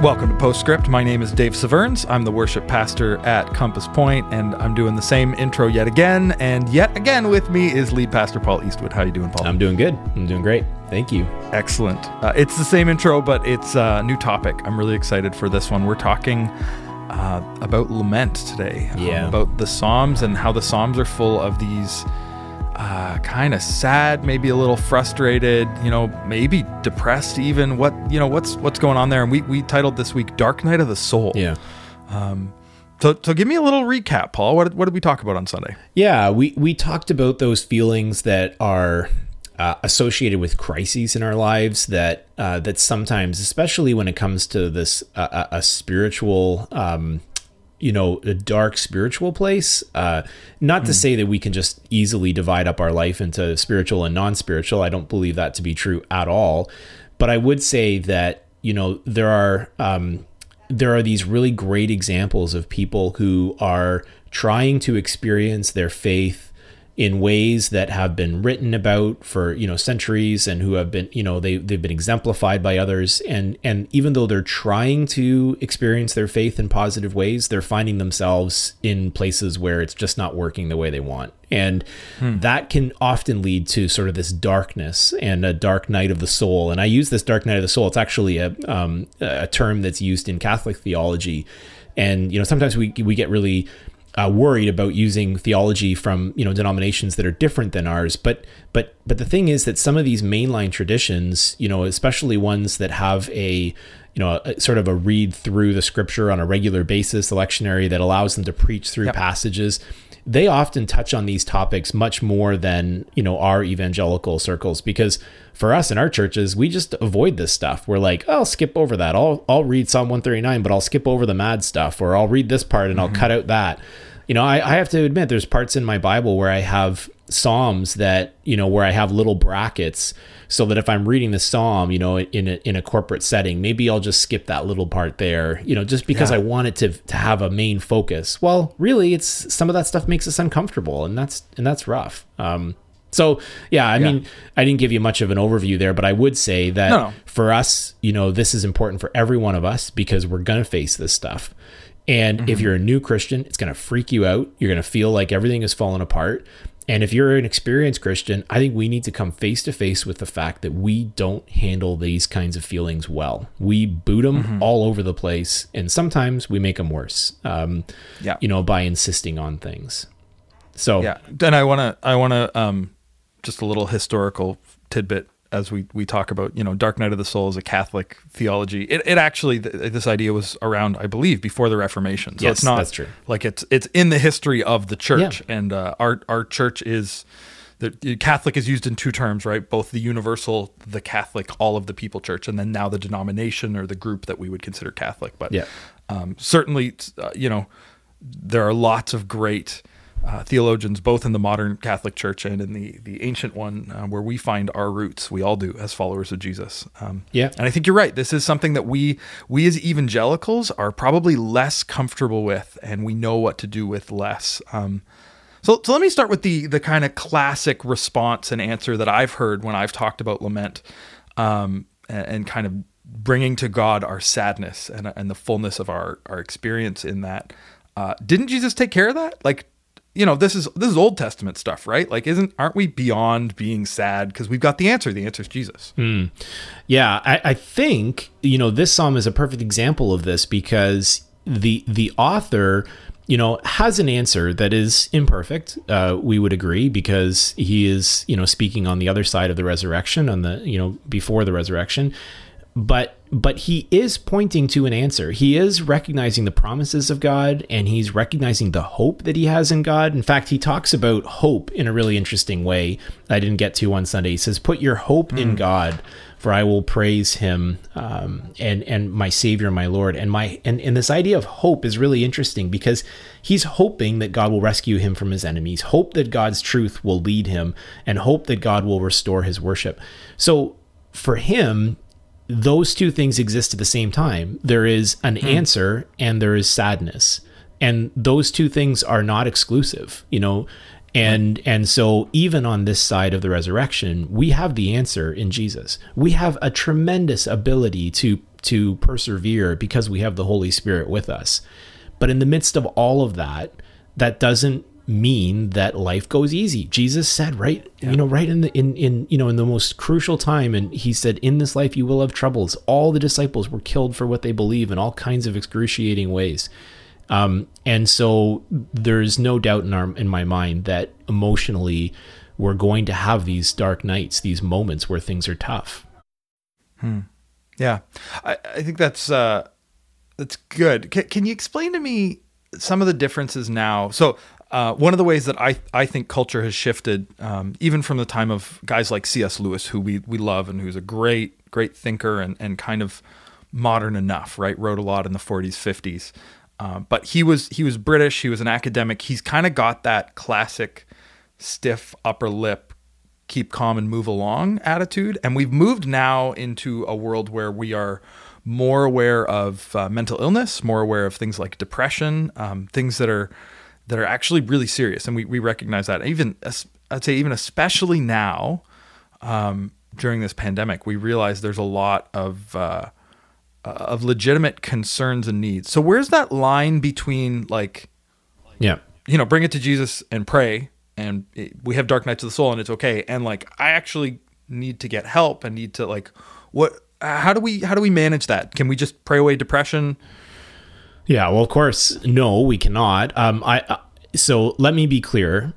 Welcome to Postscript. My name is Dave Severns. I'm the worship pastor at Compass Point, and I'm doing the same intro yet again. And yet again with me is lead pastor Paul Eastwood. How are you doing, Paul? I'm doing good. I'm doing great. Thank you. Excellent. Uh, it's the same intro, but it's a new topic. I'm really excited for this one. We're talking uh, about lament today. um, Yeah. about the Psalms and how the Psalms are full of these uh, kind of sad, maybe a little frustrated, you know, maybe depressed even. What you know, what's what's going on there? And we we titled this week "Dark Night of the Soul." Yeah. So, so give me a little recap, Paul. What, what did we talk about on Sunday? Yeah, we we talked about those feelings that are uh, associated with crises in our lives that uh, that sometimes, especially when it comes to this uh, a, a spiritual, um, you know, a dark spiritual place. Uh, not to say that we can just easily divide up our life into spiritual and non-spiritual. I don't believe that to be true at all. But I would say that you know there are. Um, there are these really great examples of people who are trying to experience their faith in ways that have been written about for you know centuries and who have been you know they they've been exemplified by others. And and even though they're trying to experience their faith in positive ways they're finding themselves in places where it's just not working the way they want. And that can often lead to sort of this darkness and a dark night of the soul. And i use this dark night of the soul. It's actually a um, a term that's used in catholic theology. And you know sometimes we we get really uh, worried about using theology from you know denominations that are different than ours but but but the thing is that some of these mainline traditions you know especially ones that have a you know a, sort of a read through the scripture on a regular basis a lectionary that allows them to preach through Yep. passages they often touch on these topics much more than you know our evangelical circles because for us in our churches we just avoid this stuff. We're like oh, i'll skip over that. I'll i'll read psalm 139 but i'll skip over the mad stuff or i'll read this part and i'll mm-hmm. cut out that. You know I, I have to admit there's parts in my bible where i have psalms that you know where i have little brackets so that if i'm reading the psalm you know in a, in a corporate setting maybe i'll just skip that little part there you know just because Yeah. i want it to to have a main focus well really it's some of that stuff makes us uncomfortable and that's and that's rough um so yeah i mean i didn't give you much of an overview there but i would say that No, for us you know this is important for every one of us because we're going to face this stuff and if you're a new Christian, it's going to freak you out. You're going to feel like everything is falling apart. And if you're an experienced Christian, I think we need to come face to face with the fact that we don't handle these kinds of feelings well. We boot them all over the place, and sometimes we make them worse. Um, Yeah. you know, by insisting on things. So Yeah, and I want to I want to um, just a little historical tidbit as we we talk about you know Dark Night of the Soul is a Catholic theology. It, it actually th- this idea was around I believe before the Reformation. So Yes, it's not that's true. Like it's it's in the history of the church, and uh, our our church is. The Catholic is used in two terms, right? Both the universal, the Catholic, all of the people church, and then now the denomination or the group that we would consider Catholic. But Yeah. um, certainly, uh, you know, there are lots of great uh, theologians, both in the modern Catholic Church and in the the ancient one, uh, where we find our roots. We all do as followers of Jesus. Um, Yeah. and I think you're right. This is something that we we as evangelicals are probably less comfortable with, and we know what to do with less. Um, so, so let me start with the the kind of classic response and answer that I've heard when I've talked about lament, um, and, and kind of bringing to God our sadness and and the fullness of our our experience in that. Uh, didn't Jesus take care of that? Like, you know, this is this is Old Testament stuff, right? Like, isn't aren't we beyond being sad because we've got the answer? The answer is Jesus. Yeah, I, I think you know this psalm is a perfect example of this because the the author you know has an answer that is imperfect. Uh, we would agree because he is you know speaking on the other side of the resurrection, on the you know before the resurrection, but but he is pointing to an answer. He is recognizing the promises of God and he's recognizing the hope that he has in God. In fact, he talks about hope in a really interesting way. I didn't get to on Sunday. He says, "Put your hope in God." for I will praise him um, and and my Savior, my Lord, and my and, and this idea of hope is really interesting because he's hoping that God will rescue him from his enemies, hope that God's truth will lead him, and hope that God will restore his worship. So for him, those two things exist at the same time. There is an hmm. answer and there is sadness, and those two things are not exclusive. You know, and and so even on this side of the resurrection we have the answer in jesus we have a tremendous ability to to persevere because we have the Holy Spirit with us. But in the midst of all of that, that doesn't mean that life goes easy. Jesus said, right, yeah. you know, right in the in in you know in the most crucial time, and he said, "In this life you will have troubles." All the disciples were killed for what they believe in all kinds of excruciating ways. Um, and so there's no doubt in our in my mind that emotionally we're going to have these dark nights, these moments where things are tough. Hmm. Yeah, I, I think that's uh, that's good. C- can you explain to me some of the differences now? So uh, one of the ways that I I think culture has shifted, um, even from the time of guys like C.S. Lewis, who we we love and who's a great great thinker and and kind of modern enough, right? Wrote a lot in the 40s, 50s. Uh, but he was he was British. He was an academic. He's kind of got that classic stiff upper lip, keep calm and move along attitude. And we've moved now into a world where we are more aware of uh, mental illness, more aware of things like depression, um, things that are that are actually really serious, and we we recognize that. Even I'd say even especially now um, during this pandemic, we realize there's a lot of uh, of legitimate concerns and needs. So where's that line between like, yeah, you know, bring it to Jesus and pray, and it, we have dark nights of the soul, and it's okay, and like I actually need to get help and need to like what how do we how do we manage that can we just pray away depression yeah well of course no we cannot um i uh, so let me be clear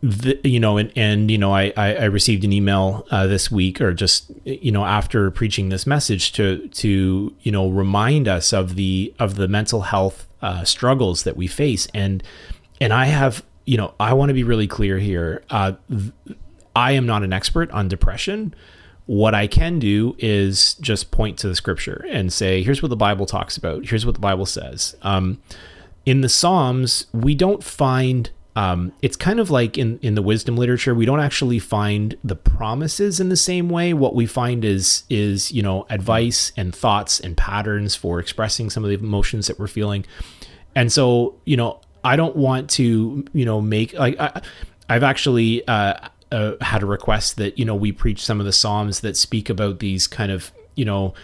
the, you know, and, and you know, I, I, I received an email uh, this week, or just you know, after preaching this message to to you know remind us of the of the mental health uh, struggles that we face, and and I have you know, I want to be really clear here. Uh, I am not an expert on depression. What I can do is just point to the scripture and say, here's what the Bible talks about. Here's what the Bible says. Um, in the Psalms, we don't find um, it's kind of like in, in the wisdom literature, we don't actually find the promises in the same way. What we find is is you know advice and thoughts and patterns for expressing some of the emotions that we're feeling. And so you know, I don't want to you know make like I, I've actually uh, uh, had a request that you know we preach some of the psalms that speak about these kind of you know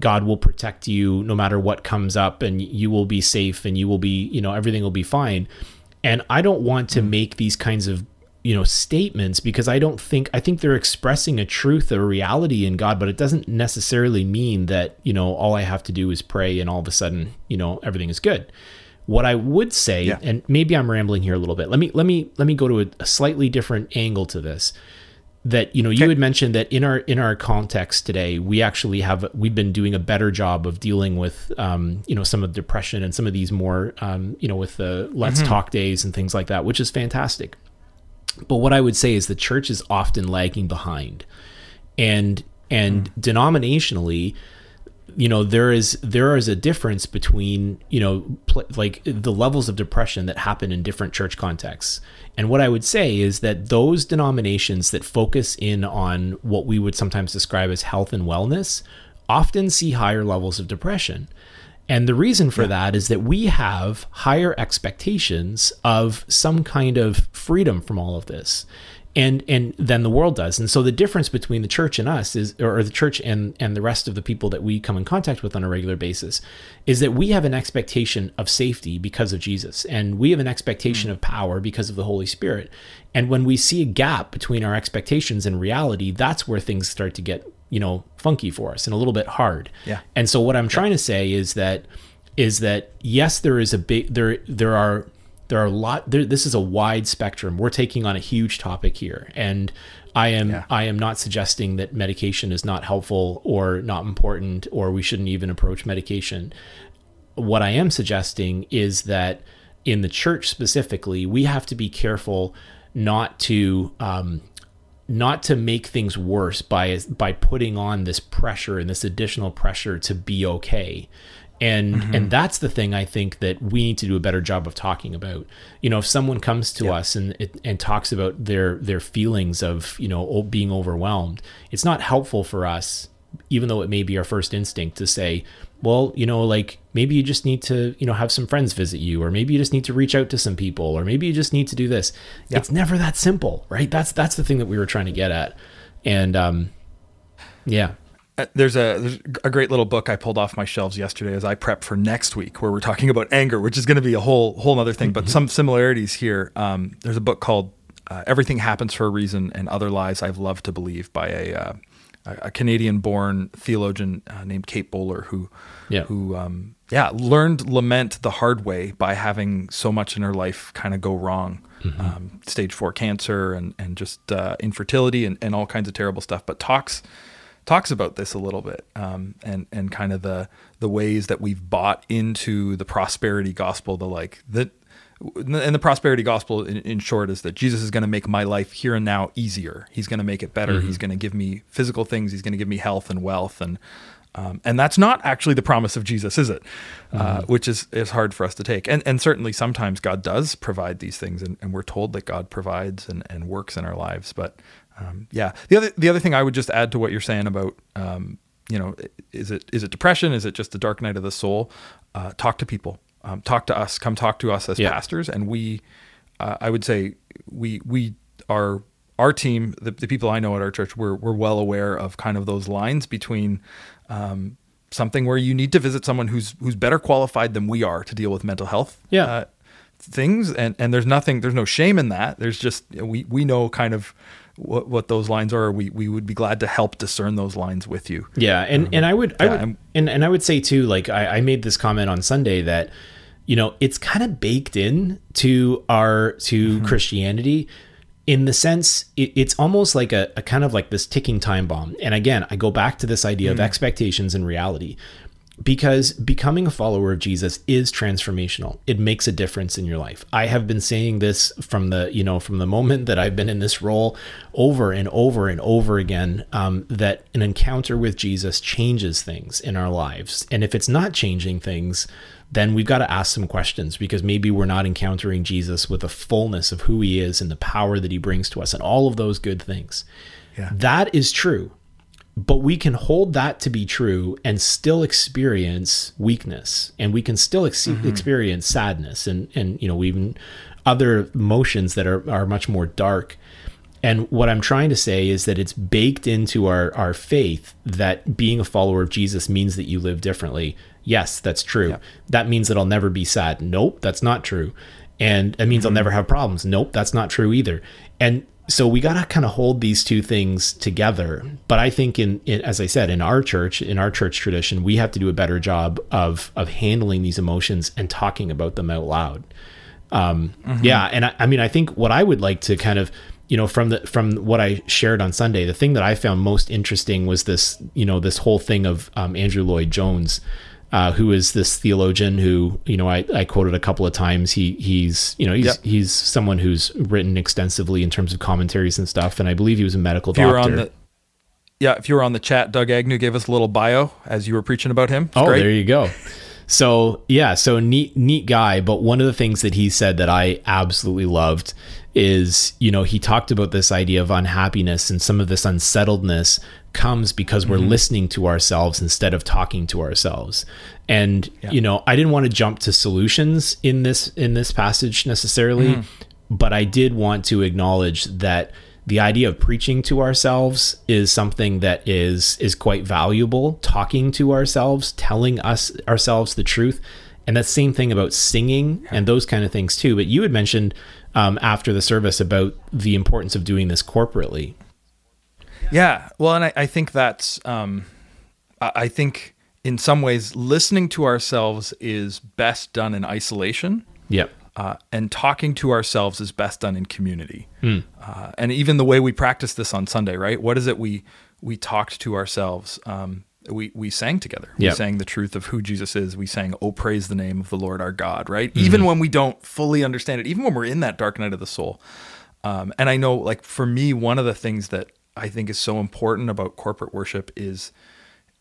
God will protect you no matter what comes up, and you will be safe, and you will be you know everything will be fine and I don't want to make these kinds of you know statements because I don't think I think they're expressing a truth, a reality in God, but it doesn't necessarily mean that you know all I have to do is pray and all of a sudden you know everything is good. What I would say, yeah. and maybe I'm rambling here a little bit. Let me let me let me go to a, a slightly different angle to this that you know you had mentioned that in our in our context today we actually have we've been doing a better job of dealing with um, you know some of depression and some of these more um, you know with the let's mm-hmm. talk days and things like that which is fantastic but what i would say is the church is often lagging behind and and mm. denominationally you know there is there is a difference between you know pl- like the levels of depression that happen in different church contexts. And what i would say is that those denominations that focus in on what we would sometimes describe as health and wellness often see higher levels of depression. And the reason for yeah. that is that we have higher expectations of some kind of freedom from all of this and and than the world does. And so the difference between the church and us is or the church and and the rest of the people that we come in contact with on a regular basis is that we have an expectation of safety because of Jesus and we have an expectation mm. of power because of the Holy Spirit. And when we see a gap between our expectations and reality, that's where things start to get, you know, funky for us and a little bit hard. Yeah. And so what I'm trying to say is that is that yes there is a big there there are there are a lot there, this is a wide spectrum. We're taking on a huge topic here. And i am yeah. i am not suggesting that medication is not helpful or not important or we shouldn't even approach medication. What i am suggesting is that in the church specifically we have to be careful not to um, not to make things worse by by putting on this pressure and this additional pressure to be okay and mm-hmm. and that's the thing I think that we need to do a better job of talking about. You know, if someone comes to us and and talks about their their feelings of you know being overwhelmed, it's not helpful for us, even though it may be our first instinct to say, well, you know, like maybe you just need to you know have some friends visit you, or maybe you just need to reach out to some people, or maybe you just need to do this. It's never that simple, right? That's that's the thing that we were trying to get at, and um, yeah. Uh, there's a there's a great little book I pulled off my shelves yesterday as I prep for next week, where we're talking about anger, which is going to be a whole whole other thing. But some similarities here. Um, there's a book called uh, "Everything Happens for a Reason" and "Other Lies I've Loved to Believe" by a uh, a Canadian-born theologian uh, named Kate Bowler, who Yeah. who um, yeah learned lament the hard way by having so much in her life kind of go wrong. Um, stage four cancer and and just uh, infertility and, and all kinds of terrible stuff. But talks talks about this a little bit um, and and kind of the the ways that we've bought into the prosperity gospel the like that and the prosperity gospel in, in short is that jesus is going to make my life here and now easier he's going to make it better he's going to give me physical things he's going to give me health and wealth and um, and that's not actually the promise of Jesus, is it? Uh, which is is hard for us to take. And and certainly sometimes God does provide these things, and, and we're told that God provides and, and works in our lives. But um, yeah, the other the other thing I would just add to what you're saying about um, you know is it is it depression? Is it just the dark night of the soul? Uh, talk to people. Um, talk to us. Come talk to us as Yeah. pastors, and we. Uh, I would say we we are our team, the, the people I know at our church, we're we're well aware of kind of those lines between um, something where you need to visit someone who's who's better qualified than we are to deal with mental health Yeah. uh, things, and and there's nothing, there's no shame in that. There's just we we know kind of what what those lines are. We we would be glad to help discern those lines with you. Yeah, and um, and I would, I yeah, would I'm- and and I would say too, like I, I made this comment on Sunday that you know it's kind of baked in to our to mm-hmm. Christianity in the sense it, it's almost like a, a kind of like this ticking time bomb. And again, I go back to this idea of mm. expectations and reality because becoming a follower of Jesus is transformational. It makes a difference in your life. I have been saying this from the, you know, from the moment that I've been in this role over and over and over again um, that an encounter with Jesus changes things in our lives. And if it's not changing things, then we've got to ask some questions because maybe we're not encountering Jesus with the fullness of who he is and the power that he brings to us and all of those good things. Yeah. That is true but we can hold that to be true and still experience weakness and we can still ex- mm-hmm. experience sadness and and you know even other emotions that are are much more dark. And what i'm trying to say is that it's baked into our our faith that being a follower of jesus means that you live differently. Yes that's true. That means that i'll never be sad. Nope that's not true. And it means I'll mm-hmm. never have problems. Nope, that's not true either. And so we got to kind of hold these two things together. But I think in, in as I said in our church, in our church tradition, we have to do a better job of of handling these emotions and talking about them out loud. Um, Yeah, and I, I mean, I think what I would like to kind of you know from the from what I shared on Sunday, the thing that I found most interesting was this you know this whole thing of um, Andrew Lloyd Jones uh, who is this theologian who you know I, I quoted a couple of times. He he's you know he's Yep. he's someone who's written extensively in terms of commentaries and stuff. And I believe he was a medical If you doctor. were on the yeah, if you were on the chat, Doug Agnew gave us a little bio as you were preaching about him. It's oh, great. there you go. So yeah, so neat neat guy. But one of the things that he said that I absolutely loved is you know he talked about this idea of unhappiness and some of this unsettledness comes because we're listening to ourselves instead of talking to ourselves. And you know i didn't want to jump to solutions in this in this passage necessarily but i did want to acknowledge that the idea of preaching to ourselves is something that is is quite valuable. Talking to ourselves telling us ourselves the truth. And that same thing about singing and those kind of things too. But you had mentioned um, after the service about the importance of doing this corporately Yeah. Well, and I, I think that's, um, I, I think in some ways, listening to ourselves is best done in isolation. yep Uh, and talking to ourselves is best done in community. Hmm. Uh, and even the way we practice this on Sunday, right? What is it we we talked to ourselves? Um, we we sang together. We sang the truth of who Jesus is. We sang, "Oh, praise the name of the Lord our God." Right? Mm-hmm. Even when we don't fully understand it, even when we're in that dark night of the soul. Um, and I know, like for me, one of the things that I think is so important about corporate worship is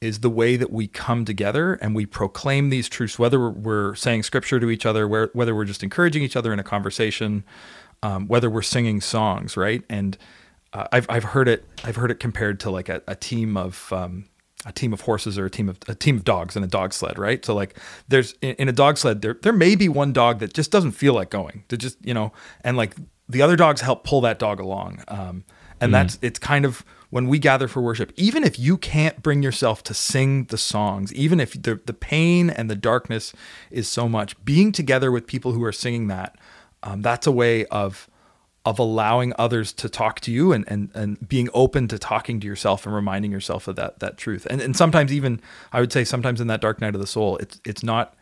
is the way that we come together and we proclaim these truths, whether we're, saying scripture to each other, whether we're just encouraging each other in a conversation, um, whether we're singing songs, right? And uh, I've I've heard it I've heard it compared to like a, a team of um, a team of horses or a team of a team of dogs in a dog sled, right? So like there's in, in a dog sled there there may be one dog that just doesn't feel like going to just you know and like the other dogs help pull that dog along. Um, and that's it's kind of when we gather for worship even if you can't bring yourself to sing the songs even if the, the pain and the darkness is so much being together with people who are singing that um, that's a way of of allowing others to talk to you and, and and being open to talking to yourself and reminding yourself of that that truth. And and sometimes even I would say sometimes in that dark night of the soul it's it's not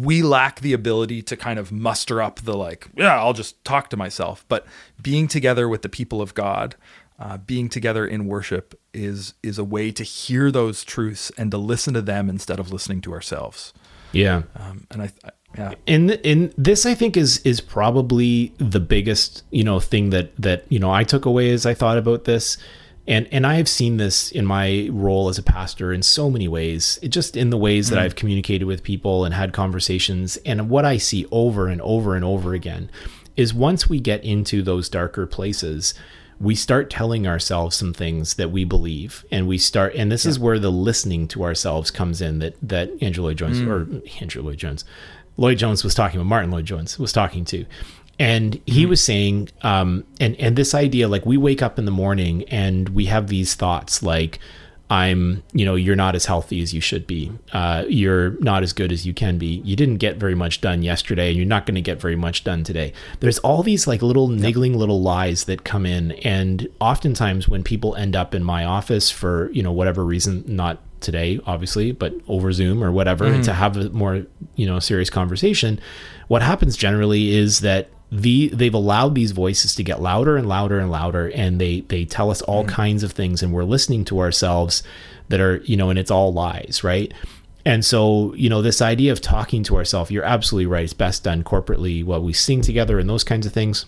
we lack the ability to kind of muster up the like yeah I'll just talk to myself. But being together with the people of God uh, being together in worship is is a way to hear those truths and to listen to them instead of listening to ourselves. Yeah. um, and I, I yeah. And and this I think is is probably the biggest you know thing that that you know I took away as I thought about this, and and I have seen this in my role as a pastor in so many ways. It just in the ways that mm. I've communicated with people and had conversations, and what I see over and over and over again is once we get into those darker places. We start telling ourselves some things that we believe, and we start, and this is where the listening to ourselves comes in. That that Andrew Lloyd Jones mm. or Andrew Lloyd Jones, Lloyd Jones was talking about Martyn Lloyd Jones was talking to. And he was saying, um, and and this idea, like we wake up in the morning and we have these thoughts, like I'm, you know, you're not as healthy as you should be. Uh, you're not as good as you can be. You didn't get very much done yesterday, and you're not going to get very much done today. There's all these like little niggling little lies that come in, and oftentimes when people end up in my office for you know whatever reason, not today obviously, but over Zoom or whatever, to have a more you know serious conversation, what happens generally is that the they've allowed these voices to get louder and louder and louder and they they tell us all mm. kinds of things and we're listening to ourselves that are you know and it's all lies right? And so you know this idea of talking to ourselves you're absolutely right it's best done corporately what we sing together and those kinds of things.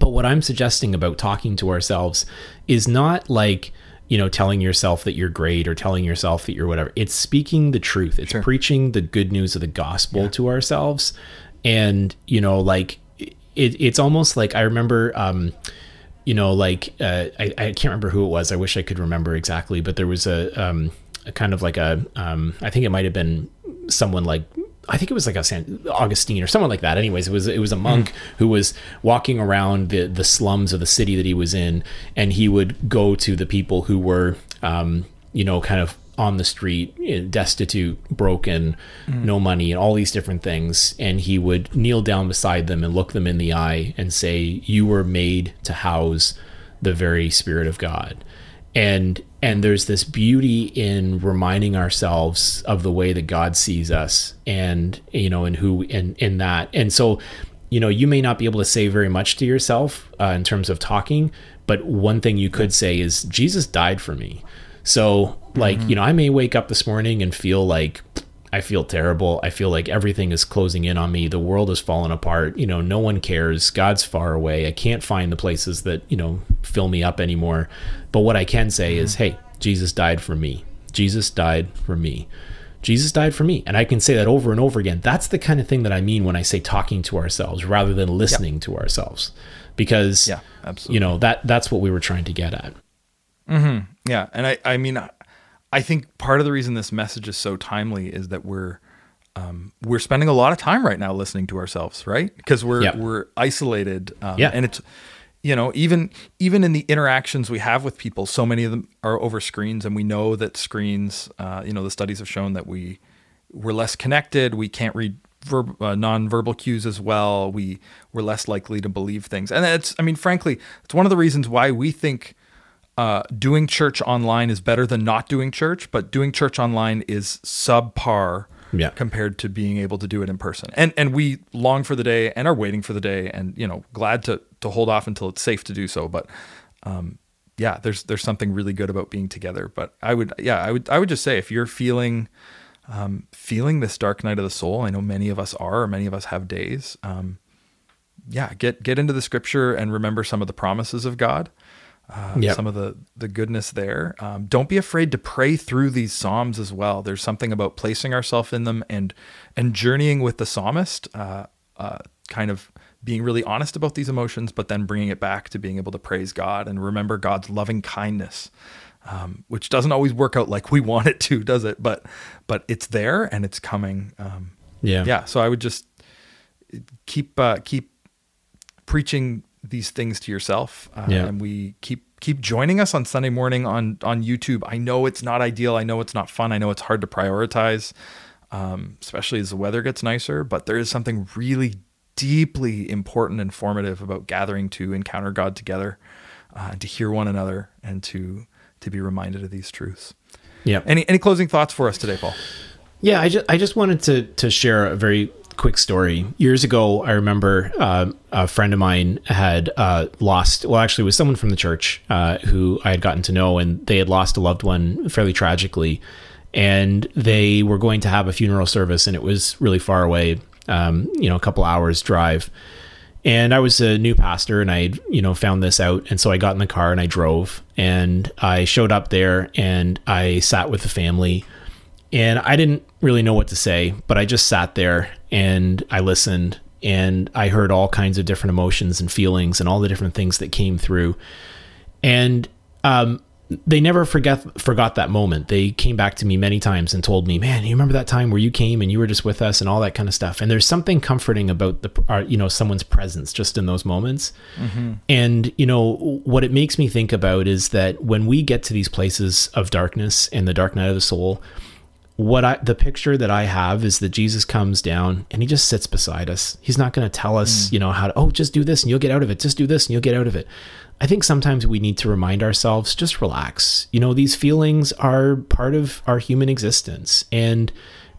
But what i'm suggesting about talking to ourselves is not like you know telling yourself that you're great or telling yourself that you're whatever. It's speaking the truth. It's preaching the good news of the gospel to ourselves. And you know like it, it's almost like i remember um you know like uh, I, I can't remember who it was i wish i could remember exactly but there was a um a kind of like a um i think it might have been someone like I think it was like a San Augustine or someone like that. Anyways, it was it was a monk who was walking around the the slums of the city that he was in, and he would go to the people who were, um, you know, kind of on the street, destitute, broken, no money, and all these different things. And he would kneel down beside them and look them in the eye and say, "You were made to house the very Spirit of God." and and there's this beauty in reminding ourselves of the way that God sees us and you know and who in in that and so you know you may not be able to say very much to yourself uh, in terms of talking but one thing you could say is Jesus died for me so like mm-hmm. you know I may wake up this morning and feel like I feel terrible. I feel like everything is closing in on me. The world is falling apart. You know, no one cares. God's far away. I can't find the places that, you know, fill me up anymore. But what I can say is, mm-hmm. hey, Jesus died for me. Jesus died for me. Jesus died for me. And I can say that over and over again. That's the kind of thing that I mean when I say talking to ourselves rather than listening to ourselves. Because Yeah, absolutely. you know, that that's what we were trying to get at. Yeah, and I I mean I think part of the reason this message is so timely is that we're um, we're spending a lot of time right now listening to ourselves, right? Because we're Yeah. we're isolated, um, Yeah. and it's you know even even in the interactions we have with people, so many of them are over screens, and we know that screens, uh, you know, the studies have shown that we we're less connected, we can't read verb, uh, non-verbal cues as well, we we're less likely to believe things, and it's I mean, frankly, it's one of the reasons why we think uh, doing church online is better than not doing church, but doing church online is subpar Yeah. compared to being able to do it in person. And and we long for the day and are waiting for the day, and you know, glad to to hold off until it's safe to do so. But um, yeah, there's there's something really good about being together. But I would yeah I would I would just say if you're feeling um, feeling this dark night of the soul, I know many of us are, or many of us have days. Um, yeah, get get into the scripture and remember some of the promises of God uh, Yep. some of the the goodness there. Um, don't be afraid to pray through these psalms as well. There's something about placing ourselves in them and and journeying with the psalmist, uh, uh, kind of being really honest about these emotions, but then bringing it back to being able to praise God and remember God's loving kindness. Um, which doesn't always work out like we want it to, does it? But but it's there and it's coming. Um, Yeah. yeah. So I would just keep uh, keep preaching these things to yourself, uh, Yeah. and we keep keep joining us on Sunday morning on on YouTube. I know it's not ideal. I know it's not fun. I know it's hard to prioritize, um, especially as the weather gets nicer. But there is something really deeply important and formative about gathering to encounter God together, uh, to hear one another, and to to be reminded of these truths. Yeah. Any any closing thoughts for us today, Paul? Yeah, I just I just wanted to to share a very quick story. Years ago, I remember uh, a friend of mine had uh, lost. Well, actually, it was someone from the church uh, who I had gotten to know, and they had lost a loved one fairly tragically, and they were going to have a funeral service, and it was really far away. Um, you know, a couple hours drive. And I was a new pastor and I, you know, found this out. And so I got in the car and I drove and I showed up there and I sat with the family and I didn't really know what to say, but I just sat there and I listened and I heard all kinds of different emotions and feelings and all the different things that came through. And um, they never forget forgot that moment. They came back to me many times and told me, "Man, you remember that time where you came and you were just with us and all that kind of stuff." And there's something comforting about the uh, you know someone's presence just in those moments. And you know what it makes me think about is that when we get to these places of darkness and the dark night of the soul, what I the picture that I have is that Jesus comes down and he just sits beside us. He's not going to tell us, hmm. you know, how to oh, just do this and you'll get out of it. Just do this and you'll get out of it. I think sometimes we need to remind ourselves just relax. You know, these feelings are part of our human existence and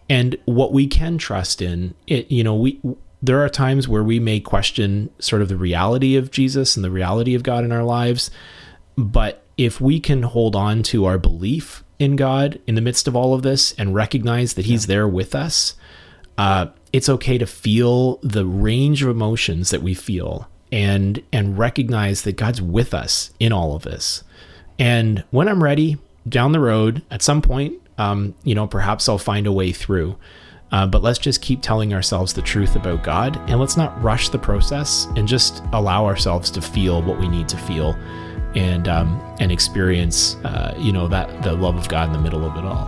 and what we can trust in it you know we there are times where we may question sort of the reality of Jesus and the reality of God in our lives but if we can hold on to our belief in God in the midst of all of this and recognize that He's there with us, uh, it's okay to feel the range of emotions that we feel and and recognize that God's with us in all of this. And when I'm ready, down the road, at some point, um, you know, perhaps I'll find a way through. Uh, but let's just keep telling ourselves the truth about God and let's not rush the process and just allow ourselves to feel what we need to feel and um, and experience, uh, you know, that the love of God in the middle of it all.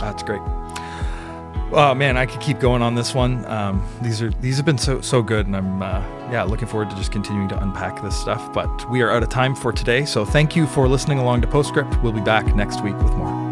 That's great. Oh man, I could keep going on this one. Um, these are these have been so so good, and I'm uh, yeah looking forward to just continuing to unpack this stuff. But we are out of time for today, so thank you for listening along to Postscript. We'll be back next week with more.